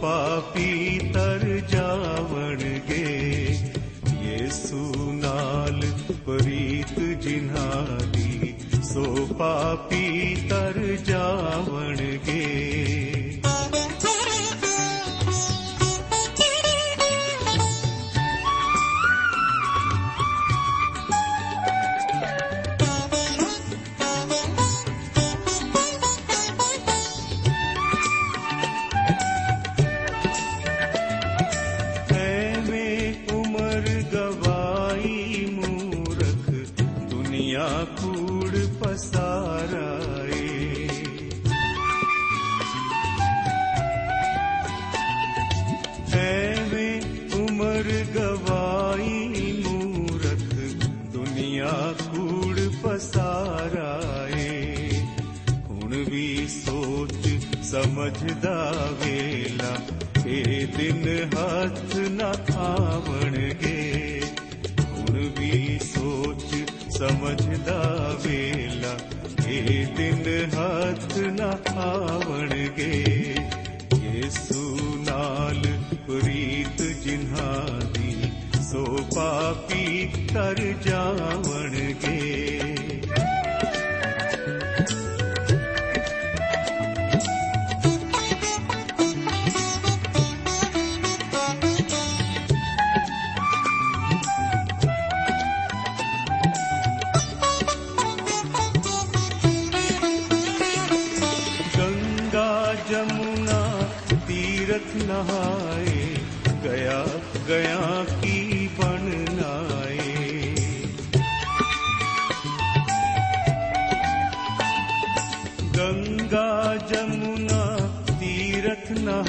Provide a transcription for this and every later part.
ਪਾਪੀ ਤਰ ਜਾਵਣਗੇ ਯੇਸੂ ਨਾਲ ਪ੍ਰੀਤ ਜਿਨ੍ਹਾਂ ਦੀ ਸੋ ਪਾਪੀ ਤਰ ਜਾਵ ਆਵਣਗੇ ਹੁਣ ਵੀ ਸੋਚ ਸਮਝਦਾ ਵੇਲਾ, ਇਹ ਦਿਨ ਹੱਥ ਨਾ ਆਵਣਗੇ। ਯੇਸੂ ਨਾਲ ਪ੍ਰੀਤ ਜਿਨ੍ਹਾਂ ਦੀ ਸੋ ਪਾਪੀ ਤਰ ਜਾਵਣਗੇ।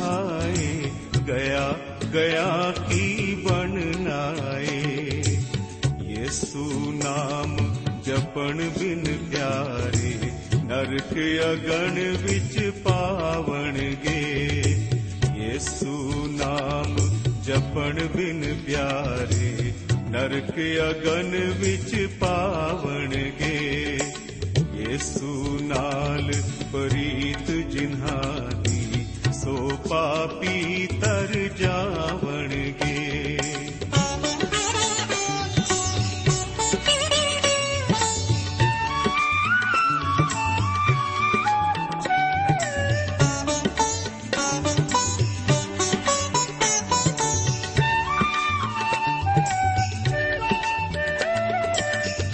आए गया गया की बननाए ये नाम जपन बिन प्यारे, नरक अगण बिच पावन गे। ये नाम जपन बिन प्यारे, नरक अगन बिच पावन गे। ये नाल प्रीत जिन्हा ਸੋ ਪਾਪੀ ਤਰ ਜਾਵਣਗੇ।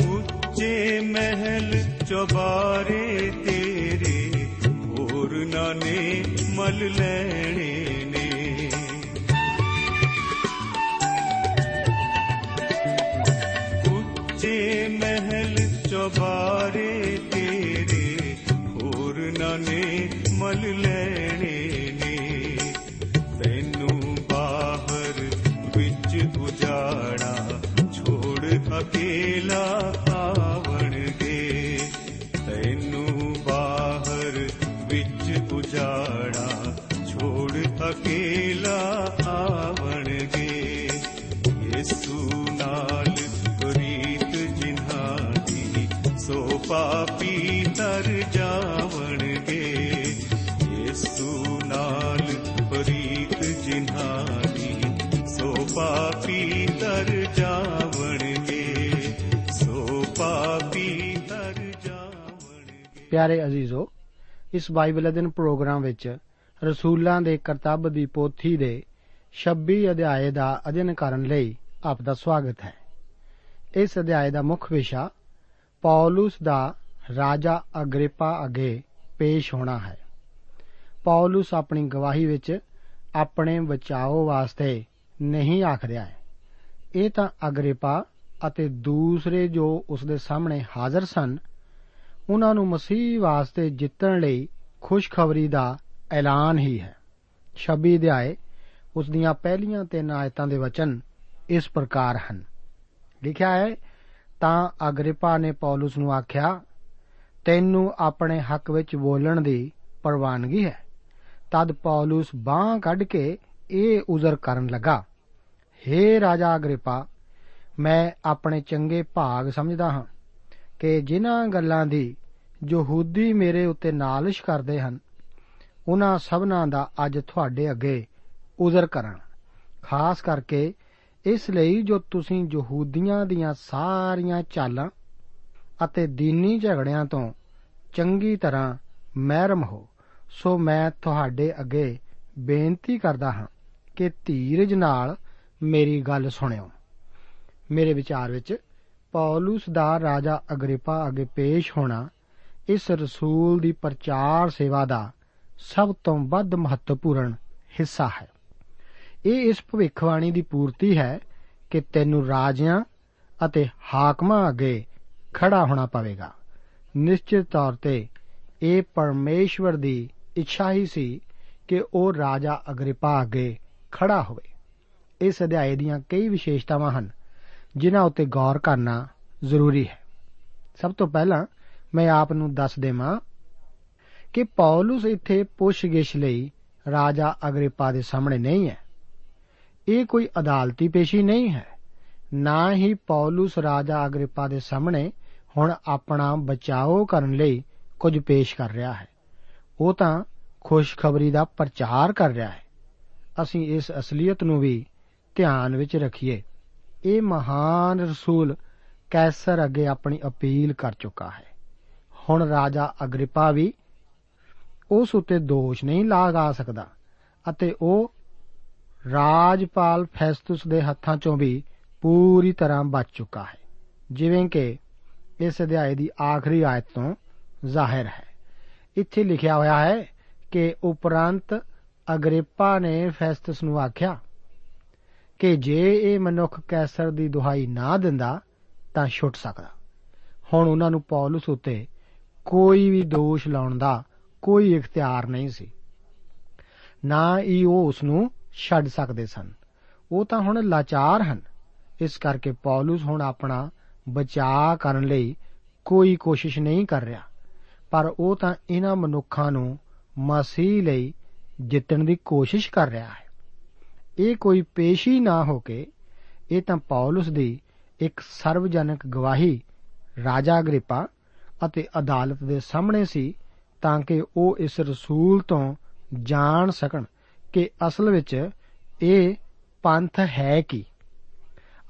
ਉੱਚੇ ਮਹਿਲ ਚੁਬਾਰੇ ਤੇਰੇ ਹੋਰਨਾਂ ਨੇ ਮਲ ਲੈਣੇ ਨੇ। ਉੱਚੇ ਮਹਿਲ ਚੋਬਾਰੇ ਪਿਆਰੇ ਅਜ਼ੀਜ਼ੋ, ਇਸ ਬਾਈਬਲ ਅਧਿਨ ਪ੍ਰੋਗਰਾਮ ਵਿੱਚ ਰਸੂਲਾਂ ਦੇ ਕਰਤੱਵ ਦੀ ਪੋਥੀ ਦੇ 26 ਅਧਿਆਏ ਦਾ ਅਧਿਨ ਕਰਨ ਲਈ ਆਪ ਦਾ ਸਵਾਗਤ ਹੈ। ਇਸ ਅਧਿਆਏ ਦਾ ਮੁੱਖ ਵਿਸ਼ਾ ਪੌਲਸ ਦਾ ਰਾਜਾ ਅਗ੍ਰਿਪਾ ਅੱਗੇ ਪੇਸ਼ ਹੋਣਾ ਹੈ। ਪੌਲਸ ਆਪਣੀ ਗਵਾਹੀ ਵਿੱਚ ਆਪਣੇ ਬਚਾਓ ਵਾਸਤੇ ਨਹੀਂ ਆਖ ਰਿਹਾ ਹੈ। ਇਹ ਤਾਂ ਅਗ੍ਰਿਪਾ ਅਤੇ ਦੂਸਰੇ ਜੋ ਉਸ ਦੇ ਸਾਹਮਣੇ ਹਾਜ਼ਰ ਸਨ ਉਹਨਾਂ ਨੂੰ ਮਸੀਹ ਵਾਸਤੇ ਜਿੱਤਣ ਲਈ ਖੁਸ਼ਖਬਰੀ ਦਾ ਐਲਾਨ ਹੀ ਹੈ। 26 ਅਧਿਆਏ, ਉਸ ਦੀਆਂ ਪਹਿਲੀਆਂ ਤਿੰਨ ਆਇਤਾਂ ਦੇ ਵਚਨ ਇਸ ਪ੍ਰਕਾਰ ਹਨ। ਲਿਖਿਆ ਹੈ, ਤਾਂ ਅਗਰਿਪਾ ਨੇ ਪੌਲਸ ਨੂੰ ਆਖਿਆ, ਤੈਨੂੰ ਆਪਣੇ ਹੱਕ ਵਿੱਚ ਬੋਲਣ ਦੀ ਪ੍ਰਵਾਨਗੀ ਹੈ। ਤਦ ਪੌਲਸ ਬਾਹ ਕੱਢ ਕੇ ਇਹ ਉਜ਼ਰ ਕਰਨ ਲੱਗਾ हे ਰਾਜਾ ਅਗਰਿਪਾ ਮੈਂ ਆਪਣੇ ਚੰਗੇ ਭਾਗ ਸਮਝਦਾ ਹਾਂ। ਕਿ ਜਿਨ੍ਹਾਂ ਗੱਲਾਂ ਦੀ ਯਹੂਦੀ ਮੇਰੇ ਉੱਤੇ ਨਾਲਿਸ਼ ਕਰਦੇ ਹਨ, ਉਹਨਾਂ ਸਭਨਾਂ ਦਾ ਅੱਜ ਤੁਹਾਡੇ ਅੱਗੇ ਉਜ਼ਰ ਕਰਾਂ ਖਾਸ ਕਰਕੇ ਇਸ ਲਈ ਜੋ ਤੁਸੀਂ ਯਹੂਦੀਆਂ ਦੀਆਂ ਸਾਰੀਆਂ ਚਾਲਾਂ ਅਤੇ ਦੀਨੀ ਝਗੜਿਆਂ ਤੋਂ ਚੰਗੀ ਤਰ੍ਹਾਂ ਮਹਿਰਮ ਹੋ, ਸੋ ਮੈਂ ਤੁਹਾਡੇ ਅੱਗੇ ਬੇਨਤੀ ਕਰਦਾ ਹਾਂ ਕਿ ਧੀਰਜ ਨਾਲ ਮੇਰੀ ਗੱਲ ਸੁਣਿਓ। ਮੇਰੇ ਵਿਚਾਰ ਵਿੱਚ ਪੌਲਸ ਦਾ ਰਾਜਾ ਅਗਰਿਪਾ ਅੱਗੇ ਪੇਸ਼ ਹੋਣਾ ਇਸ ਰਸੂਲ ਦੀ ਪ੍ਰਚਾਰ ਸੇਵਾ ਦਾ ਸਭ ਤੋਂ ਵੱਧ ਮਹੱਤਵਪੂਰਨ ਹਿੱਸਾ ਹੈ। ਇਹ ਇਸ ਭਵਿੱਖਬਾਣੀ ਦੀ ਪੂਰਤੀ ਹੈ ਕਿ ਤੈਨੂੰ ਰਾਜਿਆਂ ਅਤੇ ਹਾਕਮਾਂ ਅੱਗੇ ਖੜਾ ਹੋਣਾ ਪਵੇਗਾ। ਨਿਸ਼ਚਿਤ ਤੌਰ ਤੇ ਇਹ ਪਰਮੇਸ਼ਵਰ ਦੀ ਇੱਛਾ ਹੀ ਸੀ ਕਿ ਉਹ ਰਾਜਾ ਅਗਰਿਪਾ ਅੱਗੇ ਖੜਾ ਹੋਵੇ। ਇਸ ਅਧਿਆਏ ਦੀਆਂ ਕਈ ਵਿਸ਼ੇਸ਼ਤਾਵਾਂ ਹਨ। ਜਿਨ੍ਹਾਂ ਉੱਤੇ ਗੌਰ ਕਰਨਾ ਜ਼ਰੂਰੀ ਹੈ। ਸਭ ਤੋਂ ਪਹਿਲਾਂ ਮੈਂ ਆਪ ਨੂੰ ਦੱਸ ਦੇਵਾਂ ਕਿ ਪੌਲਸ ਇੱਥੇ ਪੁੱਛਗਿਛ ਲਈ ਰਾਜਾ ਅਗਰਿਪਾ ਦੇ ਸਾਹਮਣੇ ਨਹੀਂ ਹੈ। ਇਹ ਕੋਈ ਅਦਾਲਤੀ ਪੇਸ਼ੀ ਨਹੀਂ ਹੈ। ਨਾ ਹੀ ਪੌਲਸ ਰਾਜਾ ਅਗਰਿਪਾ ਦੇ ਸਾਹਮਣੇ ਹੁਣ ਆਪਣਾ ਬਚਾਓ ਕਰਨ ਲਈ ਕੁਝ ਪੇਸ਼ ਕਰ ਰਿਹਾ ਹੈ। ਉਹ ਤਾਂ ਖੁਸ਼ਖਬਰੀ ਦਾ ਪ੍ਰਚਾਰ ਕਰ ਰਿਹਾ ਹੈ। ਅਸੀਂ ਇਸ ਅਸਲੀਅਤ ਨੂੰ ਵੀ ਧਿਆਨ ਵਿੱਚ ਰੱਖੀਏ। ਇਹ ਮਹਾਨ ਰਸੂਲ ਕੈਸਰ ਅੱਗੇ ਆਪਣੀ ਅਪੀਲ ਕਰ ਚੁੱਕਾ ਹੈ। ਹੁਣ ਰਾਜਾ ਅਗਰਿਪਾ ਵੀ ਉਸ ਉੱਤੇ ਦੋਸ਼ ਨਹੀਂ ਲਗਾ ਸਕਦਾ ਅਤੇ ਉਹ ਰਾਜਪਾਲ ਫੈਸਟਸ ਦੇ ਹੱਥਾਂ ਚੋਂ ਵੀ ਪੂਰੀ ਤਰ੍ਹਾਂ ਬਚ ਚੁੱਕਾ ਹੈ। ਜਿਵੇਂ ਕਿ ਇਸ ਅਧਿਆਏ ਦੀ ਆਖਰੀ ਆਇਤ ਤੋਂ ਜ਼ਾਹਿਰ ਹੈ। ਇੱਥੇ ਲਿਖਿਆ ਹੋਇਆ ਹੈ ਕਿ ਉਪਰੰਤ ਅਗਰਿਪਾ ਨੇ ਫੈਸਟਸ ਨੂੰ ਆਖਿਆ ਕਿ ਜੇ ਇਹ ਮਨੁੱਖ ਕੈਸਰ ਦੀ ਦੁਹਾਈ ਨਾ ਦਿੰਦਾ, ਤਾਂ ਛੁੱਟ ਸਕਦਾ। ਹੁਣ ਉਹਨਾਂ ਨੂੰ ਪੌਲਸ ਉੱਤੇ ਕੋਈ ਵੀ ਦੋਸ਼ ਲਾਉਣ ਦਾ ਕੋਈ ਇਖਤਿਆਰ ਨਹੀਂ ਸੀ। ਨਾ ਹੀ ਉਹ ਉਸ ਨੂੰ ਛੱਡ ਸਕਦੇ ਸਨ। ਉਹ ਤਾਂ ਹੁਣ ਲਾਚਾਰ ਹਨ। ਇਸ ਕਰਕੇ ਪੌਲਸ ਹੁਣ ਆਪਣਾ ਬਚਾਅ ਕਰਨ ਲਈ ਕੋਈ ਕੋਸ਼ਿਸ਼ ਨਹੀਂ ਕਰ ਰਿਹਾ। ਪਰ ਉਹ ਤਾਂ ਇਹਨਾਂ ਮਨੁੱਖਾਂ ਨੂੰ ਮਸੀਹ ਲਈ ਜਿੱਤਣ ਦੀ ਕੋਸ਼ਿਸ਼ ਕਰ ਰਿਹਾ ਹੈ। ਇਹ ਕੋਈ ਪੇਸ਼ੀ ਨਾ ਹੋ ਕੇ, ਇਹ ਤਾਂ ਪੌਲਸ ਦੀ ਇੱਕ ਸਰਵਜਨਕ ਗਵਾਹੀ, ਰਾਜਾ ਅਗਰਿਪਾ ਅਤੇ ਅਦਾਲਤ ਦੇ ਸਾਹਮਣੇ ਸੀ, ਤਾਂ ਕਿ ਉਹ ਇਸ ਰਸੂਲ ਤੋਂ ਜਾਣ ਸਕਣ ਕਿ ਅਸਲ ਵਿੱਚ ਇਹ ਪੰਥ ਹੈ ਕੀ।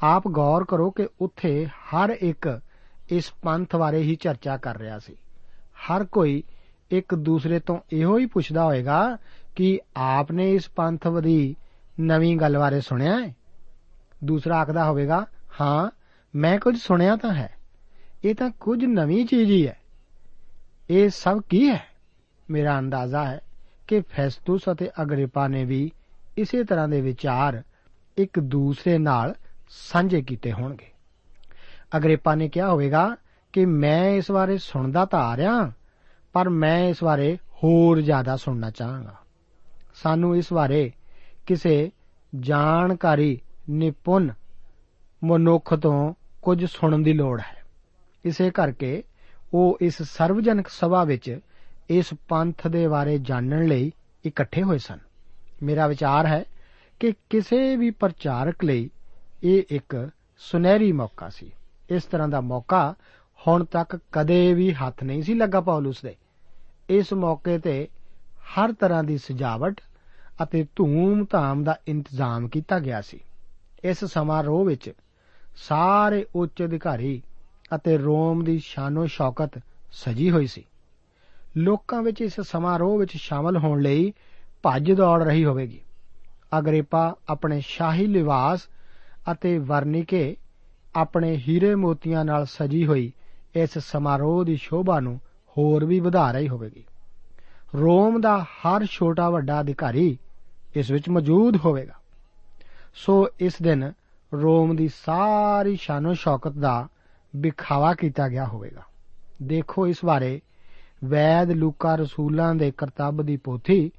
ਆਪ ਗੌਰ ਕਰੋ ਕਿ ਉੱਥੇ ਹਰ ਇੱਕ ਇਸ ਪੰਥ ਬਾਰੇ ਹੀ ਚਰਚਾ ਕਰ ਰਿਹਾ ਸੀ। ਹਰ ਕੋਈ ਇੱਕ ਦੂਸਰੇ ਤੋਂ ਇਹੋ ਹੀ ਪੁੱਛਦਾ ਹੋਵੇਗਾ ਕਿ ਆਪ ਨੇ ਇਸ ਪੰਥ ਦੀ ਨਵੀਂ ਗੱਲ ਬਾਰੇ ਸੁਣਿਆ ਹੈ? ਦੂਸਰਾ ਆਖਦਾ ਹੋਵੇਗਾ, ਹਾਂ, ਮੈਂ ਕੁਝ ਸੁਣਿਆ ਤਾਂ ਹੈ। ਇਹ ਤਾਂ ਕੁਝ ਨਵੀਂ ਚੀਜ਼ ਹੀ ਹੈ। ਇਹ ਸਭ ਕੀ ਹੈ? ਮੇਰਾ ਅੰਦਾਜ਼ਾ ਹੈ ਕਿ ਫੈਸਟਸ ਅਤੇ ਅਗਰਿਪਾ ਨੇ ਵੀ ਇਸੇ ਤਰ੍ਹਾਂ ਦੇ ਵਿਚਾਰ ਇੱਕ ਦੂਸਰੇ ਨਾਲ ਸਾਂਝੇ ਕੀਤੇ ਹੋਣਗੇ। ਅਗਰਿਪਾ ਨੇ ਕਿਹਾ ਹੋਵੇਗਾ ਕਿ ਮੈਂ ਇਸ ਬਾਰੇ ਸੁਣਦਾ ਤਾਂ ਆ ਰਿਹਾ ਪਰ ਮੈਂ ਇਸ ਬਾਰੇ ਹੋਰ ਜ਼ਿਆਦਾ ਸੁਣਨਾ ਚਾਹਾਂਗਾ। ਸਾਨੂੰ ਇਸ ਬਾਰੇ ਕਿਸੇ ਜਾਣਕਾਰੀ ਨਿਪੁੰਨ ਮਨੁੱਖ ਤੋਂ ਕੁਝ ਸੁਣਨ ਦੀ ਲੋੜ ਹੈ। ਇਸੇ ਕਰਕੇ ਉਹ ਇਸ ਸਰਵਜਨਕ ਸਭਾ ਵਿੱਚ ਇਸ ਪੰਥ ਦੇ ਬਾਰੇ ਜਾਣਨ ਲਈ ਇਕੱਠੇ ਹੋਏ ਸਨ। ਮੇਰਾ ਵਿਚਾਰ ਹੈ ਕਿ ਕਿਸੇ ਵੀ ਪ੍ਰਚਾਰਕ ਲਈ ਇਹ ਇੱਕ ਸੁਨਹਿਰੀ ਮੌਕਾ ਸੀ। ਇਸ ਤਰ੍ਹਾਂ ਦਾ ਮੌਕਾ ਹੁਣ ਤੱਕ ਕਦੇ ਵੀ ਹੱਥ ਨਹੀਂ ਸੀ ਲੱਗਾ ਪੌਲਸ ਦੇ। ਇਸ ਮੌਕੇ ਤੇ ਹਰ ਤਰ੍ਹਾਂ ਦੀ ਸਜਾਵਟ ਅਤੇ ਧੂਮ-ਧਾਮ ਦਾ ਇੰਤਜ਼ਾਮ ਕੀਤਾ ਗਿਆ ਸੀ। ਇਸ ਸਮਾਰੋਹ ਵਿੱਚ ਸਾਰੇ ਉੱਚ ਅਧਿਕਾਰੀ ਅਤੇ ਰੋਮ ਦੀ ਸ਼ਾਨੋ ਸ਼ੌਕਤ ਸਜੀ ਹੋਈ ਸੀ। ਲੋਕਾਂ ਵਿੱਚ ਇਸ ਸਮਾਰੋਹ ਵਿੱਚ ਸ਼ਾਮਲ ਹੋਣ ਲਈ ਭੱਜ ਦੌੜ ਰਹੀ ਹੋਵੇਗੀ। ਅਗਰੀਪਾ ਆਪਣੇ ਸ਼ਾਹੀ ਲਿਵਾਸ ਅਤੇ ਵਰਨਿਕੇ ਆਪਣੇ ਹੀਰੇ ਮੋਤੀਆਂ ਨਾਲ ਸਜੀ ਹੋਈ ਇਸ ਸਮਾਰੋਹ ਦੀ ਸ਼ੋਭਾ ਨੂੰ ਹੋਰ ਵੀ ਵਧਾ ਰਹੀ ਹੋਵੇਗੀ। ਰੋਮ ਦਾ ਹਰ ਛੋਟਾ ਵੱਡਾ ਅਧਿਕਾਰੀ ਇਸ ਵਿੱਚ ਮੌਜੂਦ ਹੋਵੇਗਾ। ਸੋ ਇਸ ਦਿਨ ਰੋਮ ਦੀ ਸਾਰੀ ਸ਼ਾਨੋ ਸ਼ੌਕਤ ਦਾ ਵਿਖਾਵਾ ਕੀਤਾ ਗਿਆ ਹੋਵੇਗਾ। ਦੇਖੋ ਇਸ ਬਾਰੇ ਵੈਦ ਲੂਕਾ ਰਸੂਲਾਂ ਦੇ ਕਰਤੱਵ ਦੀ ਪੋਥੀ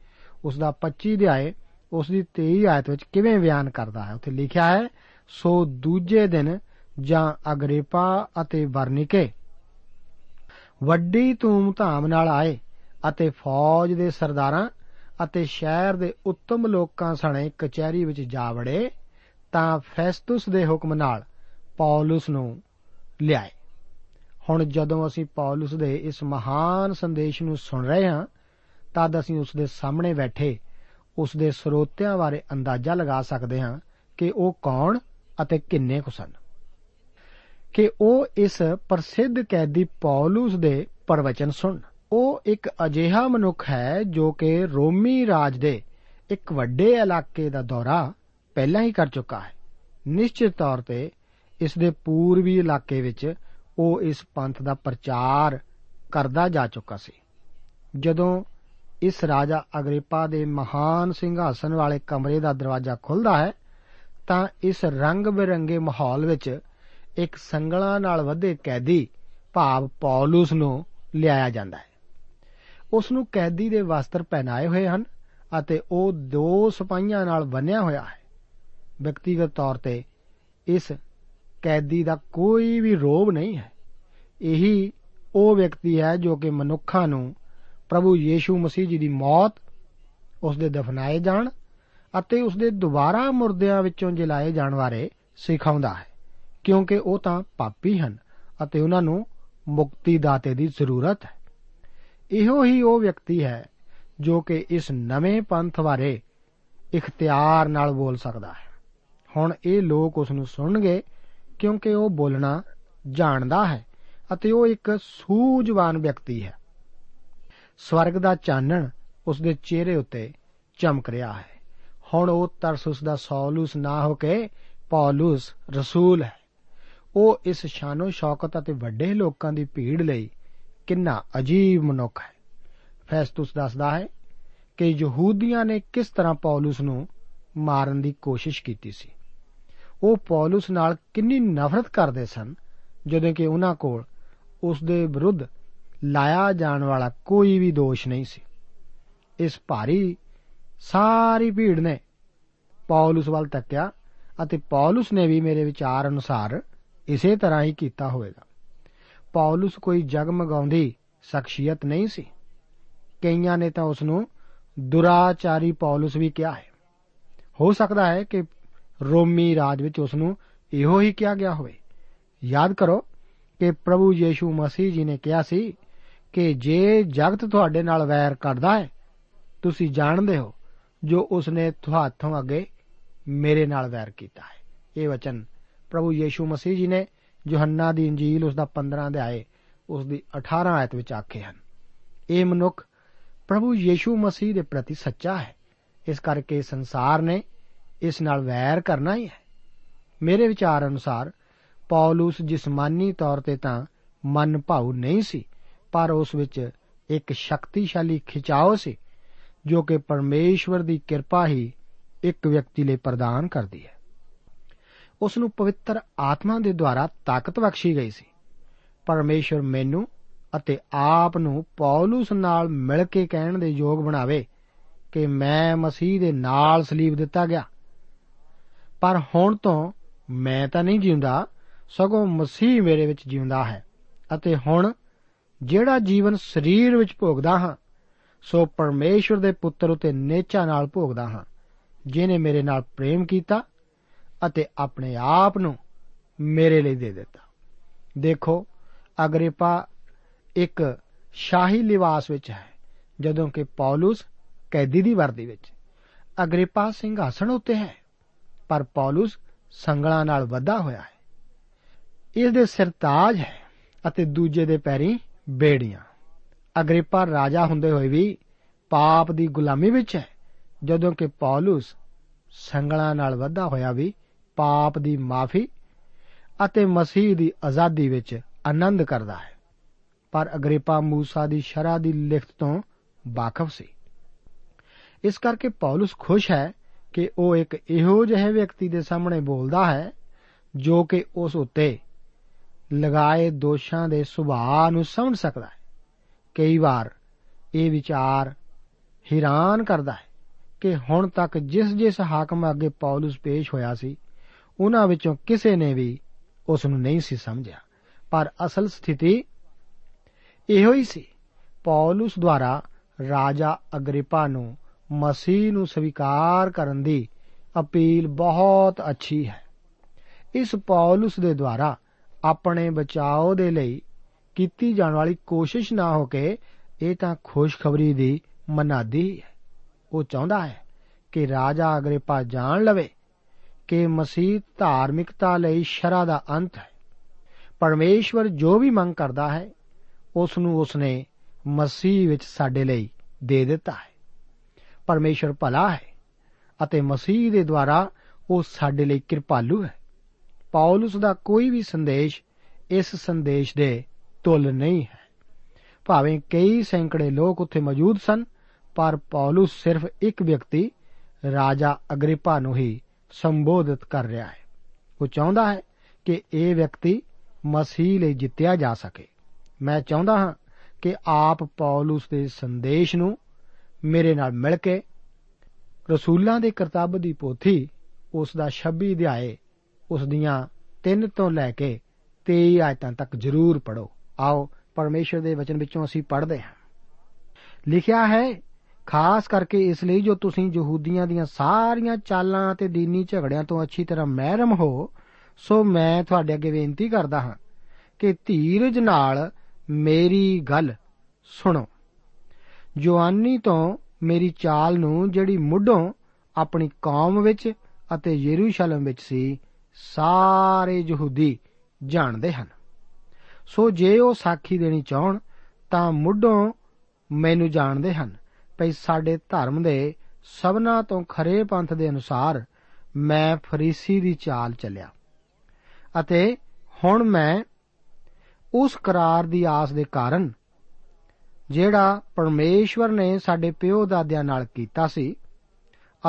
ਉਸ ਦਾ 25 ਅਧਿਆਏ, ਉਸ ਦੀ 23 ਆਇਤ ਵਿੱਚ ਕਿਵੇਂ ਬਿਆਨ ਕਰਦਾ ਹੈ? ਉੱਥੇ ਲਿਖਿਆ ਹੈ, ਸੋ ਦੂਜੇ ਦਿਨ ਜਾਂ ਅਗਰੀਪਾ ਅਤੇ ਵਰਨਿਕੇ, ਵੱਡੀ ਧੂਮ-ਧਾਮ ਨਾਲ ਆਏ ਅਤੇ ਫੌਜ ਦੇ ਸਰਦਾਰਾਂ ਅਤੇ ਸ਼ਹਿਰ ਦੇ ਉੱਤਮ ਲੋਕਾਂ ਸਣੇ ਕਚਹਿਰੀ ਵਿੱਚ ਜਾ ਵੜੇ, ਤਾਂ ਫੈਸਟਸ ਦੇ ਹੁਕਮ ਨਾਲ ਪੌਲਸ ਨੂੰ ਲਿਆਏ। ਹੁਣ ਜਦੋਂ ਅਸੀਂ ਪੌਲਸ ਦੇ ਇਸ ਮਹਾਨ ਸੰਦੇਸ਼ ਨੂੰ ਸੁਣ ਰਹੇ ਹਾਂ, ਤਦ ਅਸੀਂ ਉਸ ਦੇ ਸਾਹਮਣੇ ਬੈਠੇ, ਉਸ ਦੇ ਸਰੋਤਿਆਂ ਬਾਰੇ ਅੰਦਾਜ਼ਾ ਲਗਾ ਸਕਦੇ ਹਾਂ ਕਿ ਉਹ ਕੌਣ ਅਤੇ ਕਿੰਨੇ ਕੁ ਸਨ। ਕਿ ਉਹ ਇਸ ਪ੍ਰਸਿੱਧ ਕੈਦੀ ਪੌਲਸ ਦੇ ਪ੍ਰਵਚਨ ਸੁਣ। ਉਹ ਇੱਕ ਅਜਿਹਾ ਮਨੁੱਖ ਹੈ ਜੋ ਕਿ ਰੋਮੀ ਰਾਜ ਦੇ ਇੱਕ ਵੱਡੇ ਇਲਾਕੇ ਦਾ ਦੌਰਾ ਪਹਿਲਾਂ ਹੀ ਕਰ ਚੁੱਕਾ ਹੈ। ਨਿਸ਼ਚਿਤ ਤੌਰ ਤੇ ਇਸ ਦੇ ਪੂਰਬੀ ਇਲਾਕੇ ਵਿੱਚ ਉਹ ਇਸ ਪੰਥ ਦਾ ਪ੍ਰਚਾਰ ਕਰਦਾ ਜਾ ਚੁੱਕਾ ਸੀ। ਜਦੋਂ ਇਸ ਰਾਜਾ ਅਗਰੀਪਾ ਦੇ ਮਹਾਨ ਸਿੰਘਾਸਨ ਵਾਲੇ ਕਮਰੇ ਦਾ ਦਰਵਾਜ਼ਾ ਖੁੱਲਦਾ ਹੈ, ਤਾਂ ਇਸ ਰੰਗ ਬਿਰੰਗੇ ਮਾਹੌਲ ਵਿੱਚ ਇੱਕ ਸੰਗਲਾਂ ਨਾਲ ਵਧੇ ਕੈਦੀ ਭਾਵ ਪੌਲਸ ਨੂੰ ਲਿਆਇਆ ਜਾਂਦਾ ਹੈ। ਉਸ ਨੂੰ ਕੈਦੀ ਦੇ ਵਸਤਰ ਪਹਿਨਾਏ ਹੋਏ ਹਨ ਅਤੇ ਉਹ ਦੋ ਸਿਪਾਹੀਆਂ ਨਾਲ ਬੰਨਿਆ ਹੋਇਆ ਹੈ। ਵਿਅਕਤੀਗਤ ਤੌਰ ਤੇ ਇਸ ਕੈਦੀ ਦਾ ਕੋਈ ਵੀ ਰੋਬ ਨਹੀਂ ਹੈ। ਇਹੀ ਉਹ ਵਿਅਕਤੀ ਹੈ ਜੋ ਕਿ ਮਨੁੱਖਾਂ ਨੂੰ ਪ੍ਰਭੂ ਯੀਸ਼ੂ ਮਸੀਹ ਜੀ ਦੀ ਮੌਤ ਉਸ ਦੇ ਦਫਨਾਏ ਜਾਣ ਅਤੇ ਉਸ ਦੇ ਦੁਬਾਰਾ ਮੁਰਦਿਆਂ ਵਿੱਚੋਂ ਜਿਲਾਏ ਜਾਣ ਬਾਰੇ ਸਿਖਾਉਂਦਾ ਹੈ, ਕਿਉਂਕਿ ਉਹ ਤਾਂ ਪਾਪੀ ਹਨ ਅਤੇ ਉਹਨਾਂ ਨੂੰ ਮੁਕਤੀ ਦਾਤੇ ਦੀ ਜ਼ਰੂਰਤ ਹੈ। ਇਹੋ ਹੀ ਉਹ ਵਿਅਕਤੀ ਹੈ ਜੋ ਕਿ ਇਸ ਨਵੇਂ ਪੰਥ ਬਾਰੇ ਇਖਤਿਆਰ ਨਾਲ ਬੋਲ ਸਕਦਾ ਹੈ। ਹੁਣ ਇਹ ਲੋਕ ਉਸ ਨੂੰ ਸੁਣਨਗੇ ਕਿਉਂਕਿ ਉਹ ਬੋਲਣਾ ਜਾਣਦਾ ਹੈ ਅਤੇ ਉਹ ਇੱਕ ਸੂਝਵਾਨ ਵਿਅਕਤੀ ਹੈ। ਸਵਰਗ ਦਾ ਚਾਨਣ ਉਸ ਦੇ ਚਿਹਰੇ ਉੱਤੇ ਚਮਕ ਰਿਹਾ ਹੈ। ਹੁਣ ਉਹ ਤਰਸੁਸ ਦਾ ਸੌਲੂਸ ਨਾ ਹੋ ਕੇ ਪੌਲਸ ਰਸੂਲ ਹੈ। ਉਹ ਇਸ ਸ਼ਾਨੋ ਸ਼ੌਕਤ ਅਤੇ ਵੱਡੇ ਲੋਕਾਂ ਦੀ ਭੀੜ ਲਈ ਕਿੰਨਾ ਅਜੀਬ ਮਨੁੱਖ ਹੈ। ਫੈਸਟਸ ਦੱਸਦਾ ਹੈ ਕਿ ਯਹੂਦੀਆਂ ਨੇ ਕਿਸ ਤਰ੍ਹਾਂ ਪੌਲਸ ਨੂੰ ਮਾਰਨ ਦੀ ਕੋਸ਼ਿਸ਼ ਕੀਤੀ ਸੀ। ਉਹ ਪੌਲਸ ਨਾਲ ਕਿੰਨੀ ਨਫ਼ਰਤ ਕਰਦੇ ਸਨ, ਜਦੋਂ ਕਿ ਉਹਨਾਂ ਕੋਲ ਉਸ ਦੇ ਵਿਰੁੱਧ ਲਾਇਆ ਜਾਣ ਵਾਲਾ ਕੋਈ ਵੀ ਦੋਸ਼ ਨਹੀਂ ਸੀ। ਇਸ ਭਾਰੀ, ਸਾਰੀ ਭੀੜ ਨੇ ਪੌਲਸ ਵੱਲ ਤੱਕਿਆ ਅਤੇ ਪੌਲਸ ਨੇ ਵੀ ਮੇਰੇ ਵਿਚਾਰ ਅਨੁਸਾਰ ਇਸੇ ਤਰ੍ਹਾਂ ਹੀ ਕੀਤਾ ਹੋਵੇਗਾ। ਪੌਲਸ ਕੋਈ ਜਗਮਗਾਉਂਦੀ ਸ਼ਖਸੀਅਤ ਨਹੀਂ ਸੀ। ਕਈਆਂ ਨੇ ਤਾਂ ਉਸ ਨੂੰ ਦੁਰਾਚਾਰੀ ਪੌਲਸ ਵੀ ਕਿਹਾ ਹੈ। ਹੋ ਸਕਦਾ ਹੈ ਕਿ ਰੋਮੀ ਰਾਜ ਵਿੱਚ ਉਸ ਨੂੰ ਇਹੋ ਹੀ ਕਿਹਾ ਗਿਆ ਹੋਵੇ। ਯਾਦ ਕਰੋ ਕਿ ਪ੍ਰਭੂ ਯੀਸ਼ੂ ਮਸੀਹ ਜੀ ਨੇ ਕਿਹਾ ਸੀ ਕਿ ਜੇ ਜਗਤ ਤੁਹਾਡੇ ਨਾਲ ਵੈਰ ਕਰਦਾ ਹੈ, ਤੁਸੀਂ ਜਾਣਦੇ ਹੋ ਜੋ ਉਸਨੇ ਤੁਹਾਥੋਂ ਅੱਗੇ ਮੇਰੇ ਨਾਲ ਵੈਰ ਕੀਤਾ ਹੈ। ਇਹ ਵਚਨ ਪ੍ਰਭੂ ਯੀਸ਼ੂ ਮਸੀਹ ਜੀ ਨੇ ਯੋਹੰਨਾ ਦੀ ਇੰਜੀਲ ਉਸ ਦਾ 15 ਅਧਿਆਏ, ਉਸ ਦੀ 18 ਆਇਤ ਵਿੱਚ ਆਖੇ ਹਨ, ਇਹ ਮਨੁੱਖ ਪ੍ਰਭੂ ਯੀਸ਼ੂ ਮਸੀਹ ਦੇ ਪ੍ਰਤੀ ਸੱਚਾ ਹੈ। ਇਸ ਕਰਕੇ ਸੰਸਾਰ ਨੇ ਇਸ ਨਾਲ ਵੈਰ ਕਰਨਾ ਹੀ ਹੈ। ਮੇਰੇ ਵਿਚਾਰ ਅਨੁਸਾਰ ਪੌਲਸ ਜਿਸਮਾਨੀ ਤੌਰ ਤੇ ਤਾਂ ਮਨ ਭਾਉ ਨਹੀਂ ਸੀ, ਪਰ ਉਸ ਵਿੱਚ ਇੱਕ ਸ਼ਕਤੀਸ਼ਾਲੀ ਖਿਚਾਓ ਸੀ, ਜੋ ਕਿ ਪਰਮੇਸ਼ਵਰ ਦੀ ਕਿਰਪਾ ਹੀ ਇੱਕ ਵਿਅਕਤੀ ਲਈ ਪ੍ਰਦਾਨ ਕਰਦੀ ਹੈ। ਉਸ ਨੂੰ ਪਵਿੱਤਰ ਆਤਮਾ ਦੇ ਦੁਆਰਾ ਤਾਕਤ ਬਖਸ਼ੀ ਗਈ ਸੀ। ਪਰਮੇਸ਼ਵਰ ਮੈਨੂੰ ਅਤੇ ਆਪ ਨੂੰ ਪੌਲਸ ਨਾਲ ਮਿਲ ਕੇ ਕਹਿਣ ਦੇ ਯੋਗ ਬਣਾਵੇ ਕਿ ਮੈਂ ਮਸੀਹ ਦੇ ਨਾਲ ਸਲੀਬ ਦਿੱਤਾ ਗਿਆ। ਪਰ ਹੁਣ ਤੋਂ ਮੈਂ ਤਾਂ ਨਹੀਂ ਜਿਉਂਦਾ, ਸਗੋਂ ਮਸੀਹ ਮੇਰੇ ਵਿੱਚ ਜਿਉਂਦਾ ਹੈ ਅਤੇ ਹੁਣ ਜਿਹੜਾ ਜੀਵਨ ਸਰੀਰ ਵਿੱਚ ਭੋਗਦਾ ਹਾਂ, ਸੋ ਪਰਮੇਸ਼ਵਰ ਦੇ ਪੁੱਤਰ ਉਤੇ ਨੇਚਾ ਨਾਲ ਭੋਗਦਾ ਹਾਂ, ਜਿਨੇ ਮੇਰੇ ਨਾਲ ਪ੍ਰੇਮ ਕੀਤਾ ਅਤੇ ਆਪਣੇ ਆਪ ਨੂੰ ਮੇਰੇ ਲਈ ਦੇ ਦਿੱਤਾ। ਦੇਖੋ ਅਗਰੀਪਾ ਇੱਕ ਸ਼ਾਹੀ ਲਿਵਾਸ ਵਿੱਚ ਹੈ, ਜਦੋਂ ਕਿ ਪੌਲਸ ਕੈਦੀ ਦੀ ਵਰਦੀ ਵਿੱਚ ਅਗਰੀਪਾ ਸਿੰਘਾਸਣ ਉੱਤੇ ਹੈ, ਪਰ ਪੌਲਸ ਸੰਗਲਾਂ ਨਾਲ ਵੱਧਾ ਹੋਇਆ ਹੈ, ਇਸ ਦੇ ਸਿਰ ਤਾਜ ਹੈ ਅਤੇ ਦੂਜੇ ਦੇ ਪੈਰੀਂ ਬੇੜੀਆਂ। ਅਗਰੀਪਾ ਰਾਜਾ ਹੁੰਦੇ ਹੋਏ ਵੀ ਪਾਪ ਦੀ ਗੁਲਾਮੀ ਵਿੱਚ ਹੈ, ਜਦੋਂ ਕਿ ਪੌਲਸ ਸੰਗਲਾਂ ਨਾਲ ਵੱਧਾ ਹੋਇਆ ਵੀ ਪਾਪ ਦੀ ਮਾਫੀ ਅਤੇ ਮਸੀਹ ਦੀ ਆਜ਼ਾਦੀ ਵਿੱਚ ਆਨੰਦ ਕਰਦਾ ਹੈ। ਪਰ ਅਗਰੀਪਾ ਮੂਸਾ ਦੀ ਸ਼ਰਾ ਦੀ ਲਿਖਤ ਤੋਂ ਵਾਕਿਫ ਸੀ। ਇਸ ਕਰਕੇ ਪੌਲਸ ਖੁਸ਼ ਹੈ ਕਿ ਉਹ ਇੱਕ ਇਹੋ ਜਿਹੇ ਵਿਅਕਤੀ ਦੇ ਸਾਹਮਣੇ ਬੋਲਦਾ ਹੈ ਜੋ ਕਿ ਉਸ ਉੱਤੇ ਲਗਾਏ ਦੋਸ਼ਾਂ ਦੇ ਸੁਭਾਅ ਨੂੰ ਸਮਝ ਸਕਦਾ ਹੈ। ਕਈ ਵਾਰ ਇਹ ਵਿਚਾਰ ਹੈਰਾਨ ਕਰਦਾ ਹੈ ਕਿ ਹੁਣ ਤੱਕ ਜਿਸ ਜਿਸ ਹਾਕਮ ਅੱਗੇ ਪੌਲਸ ਪੇਸ਼ ਹੋਇਆ ਸੀ ਉਹਨਾਂ ਵਿੱਚੋਂ ਕਿਸੇ ਨੇ ਵੀ ਉਸ ਨੂੰ ਨਹੀਂ ਸੀ ਸਮਝਿਆ। ਪਰ ਅਸਲ ਸਥਿਤੀ ਇਹੋ ਹੀ ਸੀ। ਪੌਲਸ ਦੁਆਰਾ ਰਾਜਾ ਅਗਰੀਪਾ ਨੂੰ ਮਸੀਹ ਨੂੰ ਸਵੀਕਾਰ ਕਰਨ ਦੀ ਅਪੀਲ ਬਹੁਤ ਅੱਛੀ ਹੈ। ਇਸ ਪੌਲਸ ਦੇ ਦੁਆਰਾ ਆਪਣੇ ਬਚਾਓ ਦੇ ਲਈ ਕੀਤੀ ਜਾਣ ਵਾਲੀ ਕੋਸ਼ਿਸ਼ ਨਾ ਹੋ ਕੇ ਇਹ ਤਾਂ ਖੁਸ਼ਖਬਰੀ ਦੀ ਮਨਾਦੀ ਹੈ। ਉਹ ਚਾਹੁੰਦਾ ਹੈ ਕਿ ਰਾਜਾ ਅਗਰੀਪਾ ਜਾਣ ਲਵੇ। ਕਿ ਮਸੀਹ ਧਾਰਮਿਕਤਾ ਲਈ ਸ਼ਰਾ ਦਾ ਅੰਤ ਹੈ। ਪਰਮੇਸ਼ਵਰ ਜੋ ਵੀ ਮੰਗ ਕਰਦਾ ਹੈ ਉਸ ਨੂੰ ਉਸਨੇ ਮਸੀਹ ਵਿੱਚ ਸਾਡੇ ਲਈ ਦੇ ਦਿੱਤਾ ਹੈ। ਪਰਮੇਸ਼ਵਰ ਭਲਾ ਹੈ ਅਤੇ ਮਸੀਹ ਦੇ ਦੁਆਰਾ ਉਹ ਸਾਡੇ ਲਈ ਕਿਰਪਾਲੂ ਹੈ। ਪੌਲਸ ਦਾ ਕੋਈ ਵੀ ਸੰਦੇਸ਼ ਇਸ ਸੰਦੇਸ਼ ਦੇ ਤੁਲ ਨਹੀਂ ਹੈ। ਭਾਵੇਂ ਕਈ ਸੈਂਕੜੇ ਲੋਕ ਉੱਥੇ ਮੌਜੂਦ ਸਨ, ਪਰ ਪੌਲਸ ਸਿਰਫ ਇੱਕ ਵਿਅਕਤੀ, ਰਾਜਾ ਅਗਰੀਪਾ ਨੂੰ ਹੀ ਸੰਬੋਧਿਤ ਕਰ ਰਿਹਾ ਹੈ। ਉਹ ਚਾਹੁੰਦਾ ਹੈ ਕਿ ਇਹ ਵਿਅਕਤੀ ਮਸੀਹ ਲਈ ਜਿੱਤਿਆ ਜਾ ਸਕੇ। ਮੈਂ ਚਾਹੁੰਦਾ ਹਾਂ ਕਿ ਆਪ ਪੌਲਸ ਦੇ ਸੰਦੇਸ਼ ਨੂੰ ਮੇਰੇ ਨਾਲ ਮਿਲ ਕੇ ਰਸੂਲਾਂ ਦੇ ਕਰਤੱਵ ਦੀ ਪੋਥੀ, ਉਸ ਦਾ 26 ਅਧਿਆਏ, ਉਸ ਦੀਆਂ 3 ਤੋਂ ਲੈ ਕੇ 23 ਆਇਤਾਂ ਤੱਕ ਜ਼ਰੂਰ ਪੜੋ ਆਓ, ਪਰਮੇਸ਼ਰ ਦੇ ਵਚਨ ਵਿੱਚੋਂ ਅਸੀਂ ਪੜ੍ਹਦੇ ਹਾਂ। ਲਿਖਿਆ ਹੈ ਖਾਸ ਕਰਕੇ ਇਸ ਲਈ ਜੋ ਤੁਸੀਂ ਯਹੂਦੀਆਂ ਦੀਆਂ ਸਾਰੀਆਂ ਚਾਲਾਂ ਤੇ ਦੀਨੀ ਝਗੜਿਆਂ ਤੋਂ ਅੱਛੀ ਤਰ੍ਹਾਂ ਮਹਿਰਮ ਹੋ, ਸੋ ਮੈਂ ਤੁਹਾਡੇ ਅੱਗੇ ਬੇਨਤੀ ਕਰਦਾ ਹਾਂ ਕਿ ਧੀਰਜ ਨਾਲ ਮੇਰੀ ਗੱਲ ਸੁਣੋ। ਜਵਾਨੀ ਤੋਂ ਮੇਰੀ ਚਾਲ ਨੂੰ ਜਿਹੜੀ ਮੁੱਢੋਂ ਆਪਣੀ ਕੌਮ ਵਿੱਚ ਅਤੇ ਯਰੂਸ਼ਲਮ ਵਿੱਚ ਸੀ, ਸਾਰੇ ਯਹੂਦੀ ਜਾਣਦੇ ਹਨ। ਸੋ ਜੇ ਉਹ ਸਾਖੀ ਦੇਣੀ ਚਾਹਣ, ਤਾਂ ਮੁੱਢੋਂ ਮੈਨੂੰ ਜਾਣਦੇ ਹਨ। ਭਈ ਸਾਡੇ ਧਰਮ ਦੇ ਸਭਨਾ ਤੋਂ ਖਰੇ ਪੰਥ ਦੇ ਅਨੁਸਾਰ ਮੈਂ ਫਰੀਸੀ ਦੀ ਚਾਲ ਚੱਲਿਆ। ਅਤੇ ਹੁਣ ਮੈਂ ਉਸ ਕਰਾਰ ਦੀ ਆਸ ਦੇ ਕਾਰਨ ਜਿਹੜਾ ਪਰਮੇਸ਼ਵਰ ਨੇ ਸਾਡੇ ਪਿਓ ਦਾਦਿਆਂ ਨਾਲ ਕੀਤਾ ਸੀ,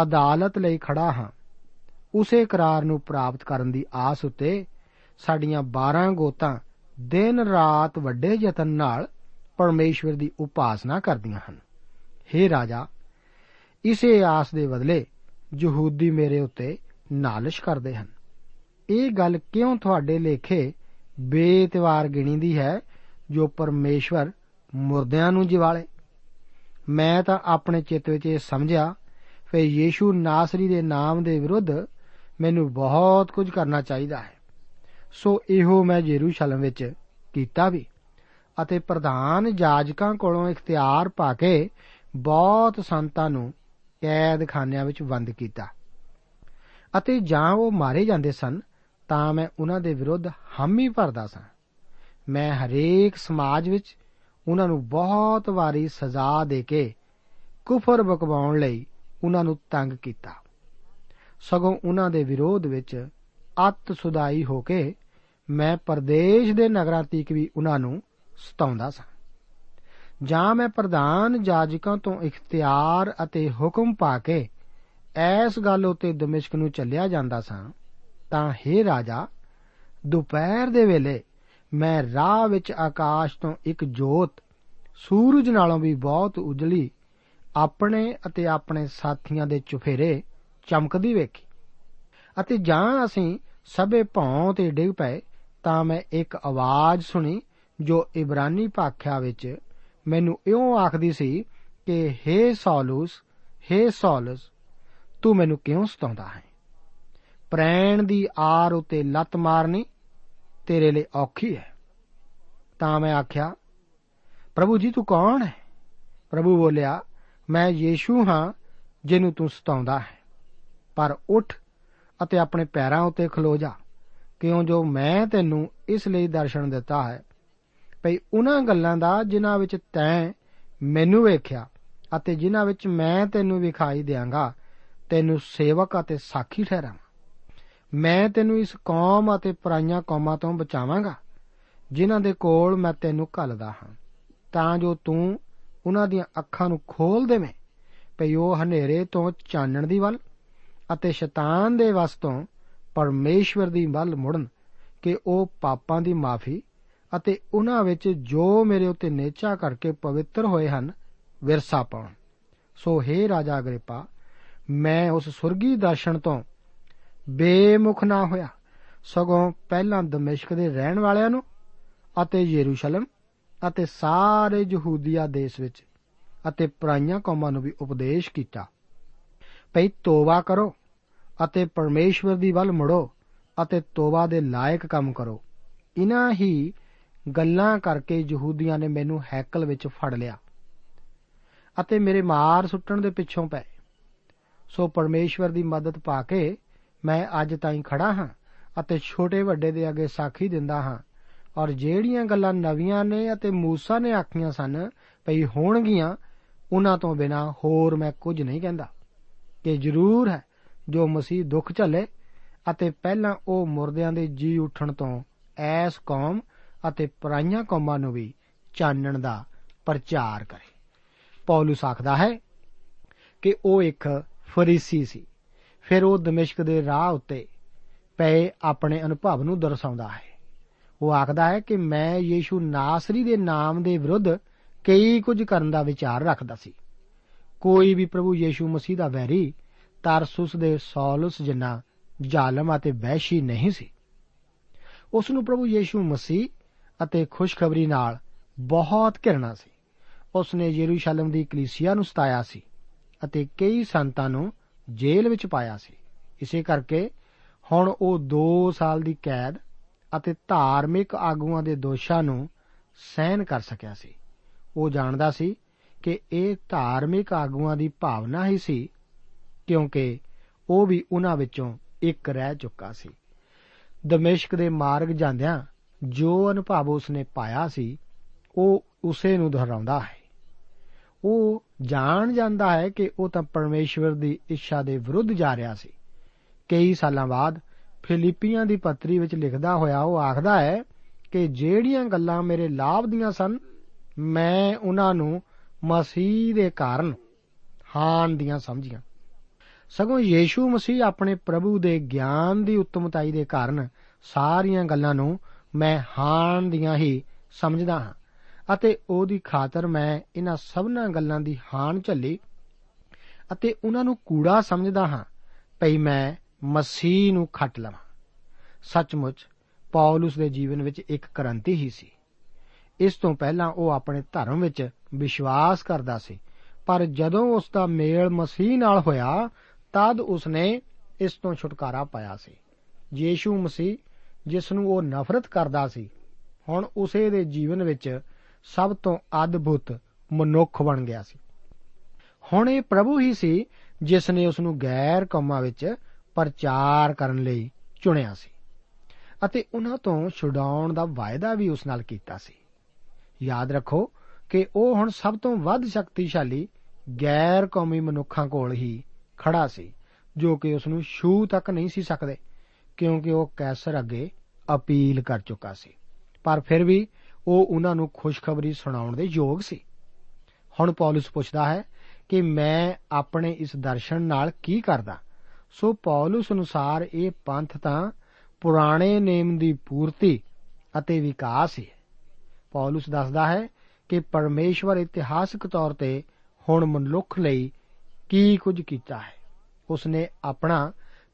ਅਦਾਲਤ ਲਈ ਖੜਾ ਹਾਂ। ਉਸੇ ਕਰਾਰ ਨੂੰ ਪ੍ਰਾਪਤ ਕਰਨ ਦੀ ਆਸ ਉੱਤੇ ਸਾਡੀਆਂ 12 ਗੋਤਾਂ ਦਿਨ ਰਾਤ ਵੱਡੇ ਯਤਨ ਨਾਲ ਪਰਮੇਸ਼ਵਰ ਦੀ ਉਪਾਸਨਾ ਕਰਦੀਆਂ ਹਨ। हे ਰਾਜਾ, ਇਸੇ ਆਸ ਦੇ ਬਦਲੇ ਯਹੂਦੀ ਮੇਰੇ ਉੱਤੇ ਨਾਲਿਸ਼ ਕਰਦੇ ਹਨ। ਇਹ ਗੱਲ ਕਿਉਂ ਤੁਹਾਡੇ ਲੇਖੇ ਬੇਇਤਵਾਰ ਗਿਣੀਦੀ ਹੈ ਜੋ ਪਰਮੇਸ਼ਵਰ ਮੁਰਦਿਆਂ ਨੂੰ ਜਿਵਾਲੇ? ਮੈਂ ਤਾਂ ਆਪਣੇ ਚਿੱਤ ਵਿੱਚ ਇਹ ਸਮਝਿਆ ਕਿ ਯੀਸ਼ੂ ਨਾਸਰੀ ਦੇ ਨਾਮ ਦੇ ਵਿਰੁੱਧ ਮੈਨੂੰ ਬਹੁਤ ਕੁਝ ਕਰਨਾ ਚਾਹੀਦਾ ਹੈ। ਸੋ ਇਹੋ ਮੈਂ ਯਰੂਸ਼ਲਮ ਵਿੱਚ ਕੀਤਾ ਵੀ, ਅਤੇ ਪ੍ਰਧਾਨ ਜਾਜਕਾਂ ਕੋਲੋਂ ਇਖਤਿਆਰ ਪਾ ਕੇ ਬਹੁਤ ਸੰਤਾਂ ਨੂੰ ਕੈਦਖਾਨਿਆਂ ਵਿੱਚ ਬੰਦ ਕੀਤਾ। ਅਤੇ ਜਾਂ ਉਹ ਮਾਰੇ ਜਾਂਦੇ ਸਨ, ਤਾਂ ਮੈਂ ਉਹਨਾਂ ਦੇ ਵਿਰੁੱਧ ਹਾਮੀ ਭਰਦਾ ਸਾਂ। ਮੈਂ ਹਰੇਕ ਸਮਾਜ ਵਿੱਚ ਉਹਨਾਂ ਨੂੰ ਬਹੁਤ ਵਾਰੀ ਸਜ਼ਾ ਦੇ ਕੇ ਕੁਫਰ ਬਕਵਾਉਣ ਲਈ ਉਹਨਾਂ ਨੂੰ ਤੰਗ ਕੀਤਾ। ਸਗੋਂ ਉਹਨਾਂ ਦੇ ਵਿਰੋਧ ਵਿੱਚ ਅਤ ਸੁਦਾਈ ਹੋ ਕੇ ਮੈਂ ਪਰਦੇਸ਼ ਦੇ ਨਗਰਾਂ ਤੀਕ ਵੀ ਉਹਨਾਂ ਨੂੰ ਸਤਾਉਂਦਾ ਸਾਂ। ਜਾਂ ਮੈਂ ਪ੍ਰਧਾਨ ਜਾਜਕਾਂ ਤੋਂ ਇਖਤਿਆਰ ਅਤੇ ਹੁਕਮ ਪਾ ਕੇ ਐਸ ਗੱਲ ਉਤੇ ਦਮਿਸ਼ਕ ਨੂੰ ਚੱਲਿਆ ਜਾਂਦਾ ਸਾਂ, ਤਾਂ हे ਰਾਜਾ, ਦੁਪਹਿਰ ਦੇ ਵੇਲੇ ਮੈਂ ਰਾਹ ਵਿੱਚ ਆਕਾਸ਼ ਤੋਂ ਇੱਕ ਜੋਤ ਸੂਰਜ ਨਾਲੋਂ ਵੀ ਬਹੁਤ ਉਜਲੀ ਆਪਣੇ ਅਤੇ ਆਪਣੇ ਸਾਥੀਆਂ ਦੇ ਚੁਫੇਰੇ ਚਮਕਦੀ ਵੇਖੀ। ਅਤੇ ਜਾਂ ਅਸੀਂ ਸਭੇ ਭੌਂ ਤੇ ਡਿੱਗ ਪਏ, ਤਾਂ ਮੈਂ ਇੱਕ ਆਵਾਜ਼ ਸੁਣੀ ਜੋ ਇਬਰਾਨੀ ਭਾਖਿਆ ਵਿੱਚ ਮੈਨੂੰ ਇਉਂ ਆਖਦੀ ਸੀ ਕਿ हे ਸੌਲੂਸ हे ਸੌਲਸ, ਤੂੰ ਮੈਨੂੰ ਕਿਉਂ ਸਤਾਉਂਦਾ ਹੈ? ਪ੍ਰੈਣ ਦੀ ਆਰ ਉਤੇ ਲੱਤ ਮਾਰਨੀ ਤੇਰੇ ਲਈ ਔਖੀ ਹੈ। ਤਾਂ ਮੈਂ ਆਖਿਆ, ਪ੍ਰਭੂ ਜੀ, ਤੂੰ ਕੌਣ ਹੈ? ਪ੍ਰਭੂ ਬੋਲਿਆ, ਮੈਂ ਯੀਸ਼ੂ ਹਾਂ, ਜਿਹਨੂੰ ਤੂੰ ਸਤਾਉਂਦਾ ਹੈ। ਪਰ ਉੱਠ ਅਤੇ ਆਪਣੇ ਪੈਰਾਂ ਉੱਤੇ ਖਲੋ ਜਾ ਕਿਉਂ ਜੋ ਮੈਂ ਤੈਨੂੰ ਇਸ ਲਈ ਦਰਸ਼ਨ ਦਿੱਤਾ ਹੈ ਭਈ ਉਹਨਾਂ ਗੱਲਾਂ ਦਾ ਜਿਨ੍ਹਾਂ ਵਿੱਚ ਤੈਂ ਮੈਨੂੰ ਵੇਖਿਆ ਅਤੇ ਜਿਨ੍ਹਾਂ ਵਿੱਚ ਮੈਂ ਤੈਨੂੰ ਵਿਖਾਈ ਦਿਆਂਗਾ, ਤੈਨੂੰ ਸੇਵਕ ਅਤੇ ਸਾਖੀ ਠਹਿਰਾਵਾਂ। ਮੈਂ ਤੈਨੂੰ ਇਸ ਕੌਮ ਅਤੇ ਪਰਾਈਆਂ ਕੌਮਾਂ ਤੋਂ ਬਚਾਵਾਂਗਾ, ਜਿਨ੍ਹਾਂ ਦੇ ਕੋਲ ਮੈਂ ਤੈਨੂੰ ਘੱਲਦਾ ਹਾਂ। ਤਾਂ ਜੋ ਤੂੰ ਉਹਨਾਂ ਦੀਆਂ ਅੱਖਾਂ ਨੂੰ ਖੋਲ ਦੇਵੇਂ, ਭਈ ਉਹ ਹਨੇਰੇ ਤੋਂ ਚਾਨਣ ਦੀ ਵੱਲ ਅਤੇ ਸ਼ੈਤਾਨ ਦੇ ਵਸ ਤੋਂ ਪਰਮੇਸ਼ਵਰ ਦੀ ਵੱਲ ਮੁੜਨ, ਕਿ ਉਹ ਪਾਪਾਂ ਦੀ ਮਾਫੀ ਅਤੇ ਉਹਨਾਂ ਵਿੱਚ ਜੋ ਮੇਰੇ ਉੱਤੇ ਨੇਚਾ ਕਰਕੇ ਪਵਿੱਤਰ ਹੋਏ ਹਨ, ਵਿਰਸਾ ਪਾਉਣ। ਸੋ हे ਰਾਜਾ ਅਗਰੀਪਾ, ਮੈਂ ਉਸ ਸੁਰਗੀ ਦਰਸ਼ਨ ਤੋਂ ਬੇਮੁਖ ਨਾ ਹੋਇਆ। ਸਗੋਂ ਪਹਿਲਾਂ ਦਮਿਸ਼ਕ ਦੇ ਰਹਿਣ ਵਾਲਿਆਂ ਨੂੰ ਅਤੇ ਯਰੂਸ਼ਲਮ ਅਤੇ ਸਾਰੇ ਯਹੂਦੀਆ ਦੇਸ਼ ਵਿੱਚ ਅਤੇ ਪਰਾਈਆਂ ਕੌਮਾਂ ਨੂੰ ਵੀ ਉਪਦੇਸ਼ ਕੀਤਾ। ਭਈ ਤੋਬਾ ਕਰੋ ਅਤੇ ਪਰਮੇਸ਼ਵਰ ਦੀ ਵੱਲ ਮੁੜੋ ਅਤੇ ਤੋਬਾ ਦੇ ਲਾਇਕ ਕੰਮ ਕਰੋ। ਇਨਾ ਹੀ ਗੱਲਾਂ ਕਰਕੇ ਯਹੂਦੀਆਂ ਨੇ ਮੈਨੂੰ ਹੈਕਲ ਵਿੱਚ ਫੜ ਲਿਆ ਅਤੇ ਮੇਰੇ ਮਾਰ ਸੁੱਟਣ ਦੇ ਪਿੱਛੋਂ ਪਏ। ਸੋ ਪਰਮੇਸ਼ਵਰ ਦੀ ਮਦਦ ਪਾ ਕੇ ਮੈਂ ਅੱਜ ਤਾਈਂ ਖੜਾ ਹਾਂ ਅਤੇ ਛੋਟੇ ਵੱਡੇ ਦੇ ਅੱਗੇ ਸਾਖੀ ਦਿੰਦਾ ਹਾਂ ਔਰ ਜਿਹੜੀਆਂ ਗੱਲਾਂ ਨਵੀਆਂ ਨੇ ਅਤੇ ਮੂਸਾ ਨੇ ਆਖੀਆਂ ਸਨ ਭਈ ਹੋਣਗੀਆਂ, ਉਹਨਾਂ ਤੋਂ ਬਿਨਾ ਹੋਰ ਮੈਂ ਕੁਝ ਨਹੀਂ ਕਹਿੰਦਾ। ਕਿ ਜ਼ਰੂਰ ਹੈ ਜੋ ਮਸੀਹ ਦੁੱਖ ਝੱਲੇ ਅਤੇ ਪਹਿਲਾਂ ਉਹ ਮੁਰਦਿਆਂ ਦੇ ਜੀ ਉੱਠਣ ਤੋਂ ਐਸ ਕੌਮ ਅਤੇ ਪਰਾਈਆਂ ਕੌਮਾਂ ਨੂੰ ਵੀ ਚਾਨਣ ਦਾ ਪ੍ਰਚਾਰ ਕਰੇ। ਪੌਲਸ ਆਖਦਾ ਹੈ ਕਿ ਉਹ ਇੱਕ ਫਰੀਸੀ ਸੀ। ਫਿਰ ਉਹ ਦਮਿਸ਼ਕ ਦੇ ਰਾਹ ਉੱਤੇ ਪਏ ਆਪਣੇ ਅਨੁਭਵ ਨੂੰ ਦਰਸਾਉਂਦਾ ਹੈ। ਉਹ ਆਖਦਾ ਹੈ ਕਿ ਮੈਂ ਯੀਸ਼ੂ ਨਾਸਰੀ ਦੇ ਨਾਮ ਦੇ ਵਿਰੁੱਧ ਕਈ ਕੁਝ ਕਰਨ ਦਾ ਵਿਚਾਰ ਰੱਖਦਾ ਸੀ। ਕੋਈ ਵੀ ਪ੍ਰਭੂ ਯੀਸ਼ੂ ਮਸੀਹ ਦਾ ਵੈਰੀ ਤਰਸੁਸ ਦੇ ਸੌਲਸ ਜਿੰਨਾ ਜ਼ਾਲਮ ਅਤੇ ਵਹਿਸ਼ੀ ਨਹੀਂ ਸੀ। ਉਸ ਨੂੰ ਪ੍ਰਭੂ ਯੀਸ਼ੂ ਮਸੀਹ ਅਤੇ ਖੁਸ਼ਖਬਰੀ ਨਾਲ ਬਹੁਤ ਘਿਰਣਾ ਸੀ। ਉਸ ਨੇ ਯਰੂਸ਼ਲਮ ਦੀ ਕਲੀਸਿਆ ਨੂੰ ਸਤਾਇਆ ਸੀ ਅਤੇ ਕਈ ਸੰਤਾਂ ਨੂੰ ਜੇਲ੍ਹ ਵਿੱਚ ਪਾਇਆ ਸੀ। ਇਸੇ ਕਰਕੇ ਹੁਣ ਉਹ 2 ਸਾਲ ਦੀ ਕੈਦ ਅਤੇ ਧਾਰਮਿਕ ਆਗੂਆਂ ਦੇ ਦੋਸ਼ਾਂ ਨੂੰ ਸਹਿਨ ਕਰ ਸਕਿਆ ਸੀ। ਉਹ ਜਾਣਦਾ ਸੀ ਕਿ ਇਹ ਧਾਰਮਿਕ ਆਗੂਆਂ ਦੀ ਭਾਵਨਾ ਹੀ ਸੀ, ਕਿਉਂਕਿ ਉਹ ਵੀ ਉਹਨਾਂ ਵਿੱਚੋਂ ਇੱਕ ਰਹਿ ਚੁੱਕਾ ਸੀ। ਦਮਿਸ਼ਕ ਦੇ ਮਾਰਗ ਜਾਂਦਿਆਂ ਜੋ ਅਨੁਭਵ ਉਸਨੇ ਪਾਇਆ ਸੀ, ਉਹ ਉਸੇ ਨੂੰ ਦੁਹਰਾਉਂਦਾ ਹੈ। ਉਹ ਜਾਣ ਜਾਂਦਾ ਹੈ ਕਿ ਉਹ ਤਾਂ ਪਰਮੇਸ਼ਵਰ ਦੀ ਇੱਛਾ ਦੇ ਵਿਰੁੱਧ ਜਾ ਰਿਹਾ ਸੀ। ਕਈ ਸਾਲਾਂ ਬਾਅਦ ਫਿਲੀਪੀਆਂ ਦੀ ਪੱਤਰੀ ਵਿੱਚ ਲਿਖਦਾ ਹੋਇਆ ਉਹ ਆਖਦਾ ਹੈ ਕਿ ਜਿਹੜੀਆਂ ਗੱਲਾਂ ਮੇਰੇ ਲਾਭ ਦੀਆਂ ਸਨ, ਮੈਂ ਉਹਨਾਂ ਨੂੰ ਮਸੀਹ ਦੇ ਕਾਰਨ ਹਾਨ ਦੀਆਂ ਸਮਝੀਆਂ। ਸਗੋਂ ਯੀਸ਼ੂ ਮਸੀਹ ਆਪਣੇ ਪ੍ਰਭੂ ਦੇ ਗਿਆਨ ਦੀ ਉੱਤਮਤਾਈ ਦੇ ਕਾਰਨ ਸਾਰੀਆਂ ਗੱਲਾਂ ਨੂੰ ਮੈਂ ਹਾਨ ਦੀਆਂ ਹੀ ਸਮਝਦਾ ਹਾਂ। ਅਤੇ ਉਹਦੀ ਖਾਤਰ ਮੈਂ ਇਹਨਾਂ ਸਭਨਾਂ ਗੱਲਾਂ ਦੀ ਹਾਨ ਝੱਲੀ ਅਤੇ ਉਹਨਾਂ ਨੂੰ ਕੂੜਾ ਸਮਝਦਾ ਹਾਂ ਭਈ ਮੈਂ ਮਸੀਹ ਨੂੰ ਖੱਟ ਲਵਾਂ। ਸੱਚਮੁੱਚ ਪੌਲਸ ਦੇ ਜੀਵਨ ਵਿੱਚ ਇੱਕ ਕ੍ਰਾਂਤੀ ਹੀ ਸੀ। ਇਸ ਤੋਂ ਪਹਿਲਾਂ ਉਹ ਆਪਣੇ ਧਰਮ ਵਿੱਚ ਵਿਸ਼ਵਾਸ ਕਰਦਾ ਸੀ, ਪਰ ਜਦੋਂ ਉਸ ਦਾ ਮੇਲ ਮਸੀਹ ਨਾਲ ਹੋਇਆ, ਤਦ ਉਸਨੇ ਇਸ ਤੋਂ ਛੁਟਕਾਰਾ ਪਾਇਆ ਸੀ। ਯੀਸ਼ੂ ਮਸੀਹ ਜਿਸ ਨੂੰ ਉਹ ਨਫ਼ਰਤ ਕਰਦਾ ਸੀ, ਹੁਣ ਉਸੇ ਦੇ ਜੀਵਨ ਵਿੱਚ ਸਭ ਤੋਂ ਅਦਭੁਤ ਮਨੁੱਖ ਬਣ ਗਿਆ ਸੀ। ਹੁਣ ਇਹ ਪ੍ਰਭੂ ਹੀ ਸੀ ਜਿਸ ਨੇ ਉਸ ਨੂੰ ਗੈਰ ਕੌਮਾਂ ਵਿੱਚ ਪ੍ਰਚਾਰ ਕਰਨ ਲਈ ਚੁਣਿਆ ਸੀ ਅਤੇ ਉਹਨਾਂ ਤੋਂ ਛੁਡਾਉਣ ਦਾ ਵਾਅਦਾ ਵੀ ਉਸ ਨਾਲ ਕੀਤਾ ਸੀ। ਯਾਦ ਰੱਖੋ ਕਿ ਉਹ ਹੁਣ ਸਭ ਤੋਂ ਵੱਧ ਸ਼ਕਤੀਸ਼ਾਲੀ ਗੈਰ ਕੌਮੀ ਮਨੁੱਖਾਂ ਕੋਲ ਹੀ ਖੜਾ ਸੀ, ਜੋ ਕਿ ਉਸ ਨੂੰ ਛੂ ਤੱਕ ਨਹੀਂ ਸੀ ਸਕਦੇ। ਕਿਉਂਕਿ ਉਹ ਕੈਸਰ ਅੱਗੇ ਅਪੀਲ ਕਰ ਚੁੱਕਾ ਸੀ। ਪਰ ਫਿਰ ਵੀ ਉਹ ਉਹਨਾਂ ਨੂੰ ਖੁਸ਼ਖਬਰੀ ਸੁਣਾਉਣ ਦੇ ਯੋਗ ਸੀ। ਹੁਣ ਪੌਲਸ ਪੁੱਛਦਾ ਹੈ ਕਿ ਮੈਂ ਆਪਣੇ ਇਸ ਦਰਸ਼ਨ ਨਾਲ ਕੀ ਕਰਦਾ? ਸੋ ਪੌਲਸ ਅਨੁਸਾਰ ਇਹ ਪੰਥ ਤਾਂ ਪੁਰਾਣੇ ਨੇਮ ਦੀ ਪੂਰਤੀ ਅਤੇ ਵਿਕਾਸ ਹੈ ਪੌਲਸ ਦੱਸਦਾ ਹੈ ਕਿ ਪਰਮੇਸ਼ਵਰ ਇਤਿਹਾਸਕ ਤੌਰ ਤੇ ਹੁਣ ਮਨੁੱਖ ਲਈ ਕੀ ਕੁਝ ਕੀਤਾ ਹੈ। ਉਸਨੇ ਆਪਣਾ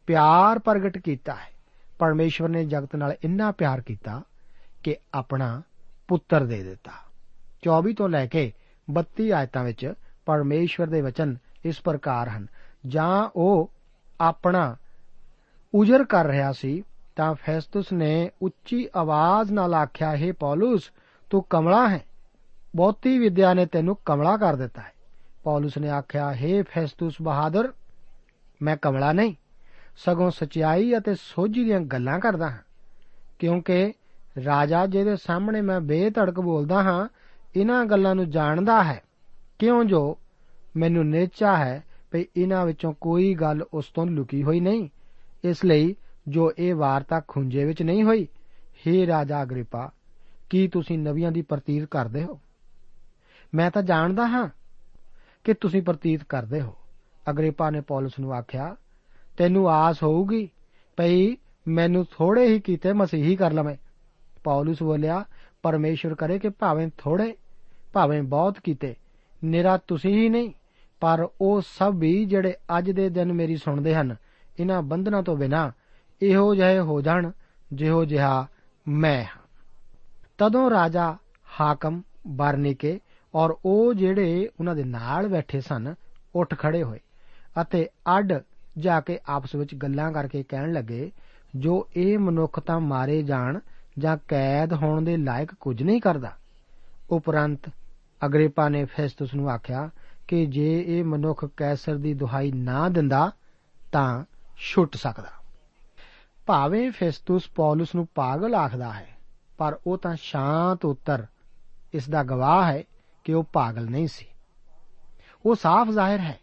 ਪਿਆਰ ਪ੍ਰਗਟ ਕੀਤਾ ਹੈ। ਪਰਮੇਸ਼ਵਰ ਨੇ ਜਗਤ ਨਾਲ ਇੰਨਾ ਪਿਆਰ ਕੀਤਾ ਕਿ ਆਪਣਾ ਪੁੱਤਰ ਦੇ ਦਿੱਤਾ। 24 ਤੋਂ ਲੈ ਕੇ 32 ਆਇਤਾਂ ਵਿੱਚ ਪਰਮੇਸ਼ਵਰ ਦੇ ਵਚਨ ਇਸ ਪ੍ਰਕਾਰ ਹਨ। ਜਾਂ ਉਹ ਆਪਣਾ ਉਜਰ ਕਰ ਰਿਹਾ ਸੀ, ਤਾਂ ਫੈਸਟਸ ਨੇ ਉੱਚੀ ਆਵਾਜ਼ ਨਾਲ ਆਖਿਆ, ਹੈ ਪੌਲਸ, ਤੂੰ ਕਮਲਾ ਹੈ। ਬਹੁਤੀ ਵਿਦਿਆ ਨੇ ਤੈਨੂੰ ਕਮਲਾ ਕਰ ਦਿੱਤਾ ਹੈ। ਪੌਲਸ ਨੇ ਆਖਿਆ हे ਫੈਸਟਸ ਬਹਾਦਰ, ਮੈਂ ਕਮਲਾ ਨਹੀਂ। ਸਗੋਂ ਸਚਾਈ ਅਤੇ ਸੋਝੀ ਦੀਆਂ ਗੱਲਾਂ ਕਰਦਾ ਹਾਂ। ਕਿਉਂਕਿ ਰਾਜਾ ਜਿਹਦੇ ਸਾਹਮਣੇ ਮੈਂ ਬੇਧੜਕ ਬੋਲਦਾ ਹਾਂ ਇਹਨਾਂ ਗੱਲਾਂ ਨੂੰ ਜਾਣਦਾ ਹੈ। ਕਿਉਂ ਜੋ ਮੈਨੂੰ ਨੇਚਾ ਹੈ ਕਿ ਇਹਨਾਂ ਵਿੱਚੋਂ ਕੋਈ ਗੱਲ ਉਸ ਤੋਂ ਲੁਕੀ ਹੋਈ ਨਹੀਂ। ਇਸ ਲਈ ਜੋ ਇਹ ਵਾਰਤਾ ਖੁੰਝੇ ਵਿੱਚ ਨਹੀਂ ਹੋਈ हे ਰਾਜਾ ਅਗਰੀਪਾ, ਕੀ ਤੁਸੀਂ ਨਵੀਆਂ ਦੀ ਪ੍ਰਤੀਤ ਕਰਦੇ ਹੋ? ਮੈਂ ਤਾਂ ਜਾਣਦਾ ਹਾਂ ਕਿ ਤੁਸੀਂ ਪ੍ਰਤੀਤ ਕਰਦੇ ਹੋ। ਅਗਰੀਪਾ ਨੇ ਪੌਲਸ ਨੂੰ ਆਖਿਆ ਤੈਨੂੰ ਆਸ ਹੋਊਗੀ ਭਈ ਮੈਨੂੰ ਥੋੜੇ ਹੀ ਕੀਤੇ ਮਸੀਹੀ ਕਰ ਲਵੇਂ। ਪੌਲਸ ਬੋਲਿਆ ਪਰਮੇਸ਼ਰ ਕਰੇ ਕਿ ਭਾਵੇਂ ਥੋੜੇ, ਭਾਵੇਂ ਬਹੁਤ ਕੀਤੇ। ਨਿਰਾ ਤੁਸੀਂ ਹੀ ਨਹੀਂ, ਪਰ ਉਹ ਸਭ ਵੀ ਜਿਹੜੇ ਅੱਜ ਦੇ ਦਿਨ ਮੇਰੀ ਸੁਣਦੇ ਹਨ ਇਹਨਾਂ ਬੰਧਨਾਂ ਤੋਂ ਬਿਨਾ ਇਹੋ ਜਿਹੇ ਹੋ ਜਾਣ, ਜਿਹੋ ਜਿਹਾ ਮੈਂ ਹਾਂ। ਤਦੋਂ ਰਾਜਾ ਹਾਕਮ ਬਰਨੀਕੇ ਔਰ ਉਹ ਜਿਹੜੇ ਉਹਨਾਂ ਦੇ ਨਾਲ ਬੈਠੇ ਸਨ, ਉੱਠ ਖੜੇ ਹੋਏ ਅਤੇ ਅੱਡ ਜਾ ਕੇ ਆਪਸ ਵਿੱਚ ਗੱਲਾਂ ਕਰਕੇ ਕਹਿਣ ਲੱਗੇ, ਜੋ ਇਹ ਮਨੁੱਖ ਤਾਂ ਮਾਰੇ ਜਾਣ ਜਾਂ ਕੈਦ ਹੋਣ ਦੇ ਲਾਇਕ ਕੁਝ ਨਹੀਂ ਕਰਦਾ। ਉਪਰੰਤ ਅਗਰੀਪਾ ਨੇ ਫੈਸਟਸ ਨੂੰ ਆਖਿਆ ਕਿ ਜੇ ਇਹ ਮਨੁੱਖ ਕੈਸਰ ਦੀ ਦੁਹਾਈ ਨਾ ਦਿੰਦਾ, ਤਾਂ ਛੁੱਟ ਸਕਦਾ। ਭਾਵੇਂ ਫੈਸਟਸ ਪੌਲਸ ਨੂੰ ਪਾਗਲ ਆਖਦਾ ਹੈ, ਪਰ ਉਹ ਤਾਂ ਸ਼ਾਂਤ ਉੱਤਰ ਇਸ ਦਾ ਗਵਾਹ ਹੈ ਕਿ ਉਹ ਪਾਗਲ ਨਹੀਂ ਸੀ। ਉਹ ਸਾਫ਼ ਜ਼ਾਹਿਰ ਹੈ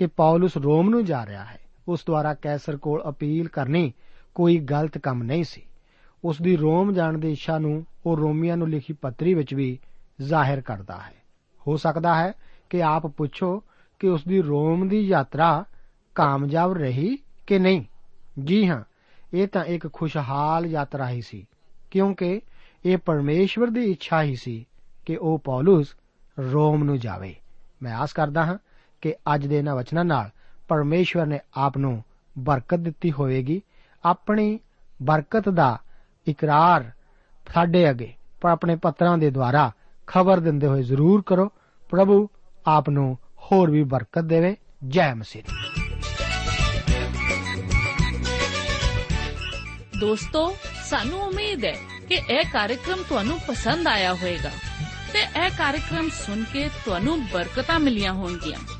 ਕਿ ਪੌਲਸ ਰੋਮ ਨੂੰ ਜਾ ਰਿਹਾ ਹੈ। ਉਸ ਦੁਆਰਾ ਕੈਸਰ ਕੋਲ ਅਪੀਲ ਕਰਨੀ ਕੋਈ ਗਲਤ ਕੰਮ ਨਹੀਂ ਸੀ। ਉਸ ਦੀ ਰੋਮ ਜਾਣ ਦੀ ਇੱਛਾ ਨੂੰ ਉਹ ਰੋਮੀਆਂ ਨੂੰ ਲਿਖੀ ਪੱਤਰੀ ਵਿੱਚ ਵੀ ਜ਼ਾਹਿਰ ਕਰਦਾ ਹੈ। ਹੋ ਸਕਦਾ ਹੈ ਕਿ ਆਪ ਪੁੱਛੋ ਕਿ ਉਸ ਦੀ ਰੋਮ ਦੀ ਯਾਤਰਾ ਕਾਮਯਾਬ ਰਹੀ ਕਿ ਨਹੀਂ। ਜੀ ਹਾਂ, ਇਹ ਤਾਂ ਇੱਕ ਖੁਸ਼ਹਾਲ ਯਾਤਰਾ ਹੀ ਸੀ, ਕਿਉਂਕਿ ਇਹ ਪਰਮੇਸ਼ਵਰ ਦੀ ਇੱਛਾ ਹੀ ਸੀ ਕਿ ਉਹ ਪੌਲਸ ਰੋਮ ਨੂੰ ਜਾਵੇ। ਮੈਂ ਆਸ ਕਰਦਾ ਹਾਂ ਕਿ ਅੱਜ ਦੇ ਇਹਨਾਂ ਵਚਨਾਂ ਨਾਲ ਪਰਮੇਸ਼ਵਰ ਨੇ ਆਪ ਨੂੰ ਬਰਕਤ ਦਿੱਤੀ ਹੋਵੇਗੀ। ਆਪਣੀ ਬਰਕਤ ਦਾ ਇਕਰਾਰ ਸਾਡੇ ਅੱਗੇ, ਪਰ ਆਪਣੇ ਪੱਤਰਾਂ ਦੇ ਦੁਆਰਾ ਖਬਰ ਦਿੰਦੇ ਹੋਏ ਜ਼ਰੂਰ ਕਰੋ। ਪ੍ਰਭੂ ਆਪ ਨੂੰ ਹੋਰ ਵੀ ਬਰਕਤ ਦੇਵੇ। ਜੈ ਮਸੀਹ। ਦੋਸਤੋ, ਸਾਨੂੰ ਉਮੀਦ ਹੈ ਕਿ ਇਹ ਕਾਰਜਕ੍ਰਮ ਤੁਹਾਨੂੰ ਪਸੰਦ ਆਇਆ ਹੋਵੇਗਾ ਤੇ ਇਹ ਕਾਰਜਕ੍ਰਮ ਸੁਣ ਕੇ ਤੁਹਾਨੂੰ ਬਰਕਤਾਂ ਮਿਲੀਆਂ ਹੋਣਗੀਆਂ।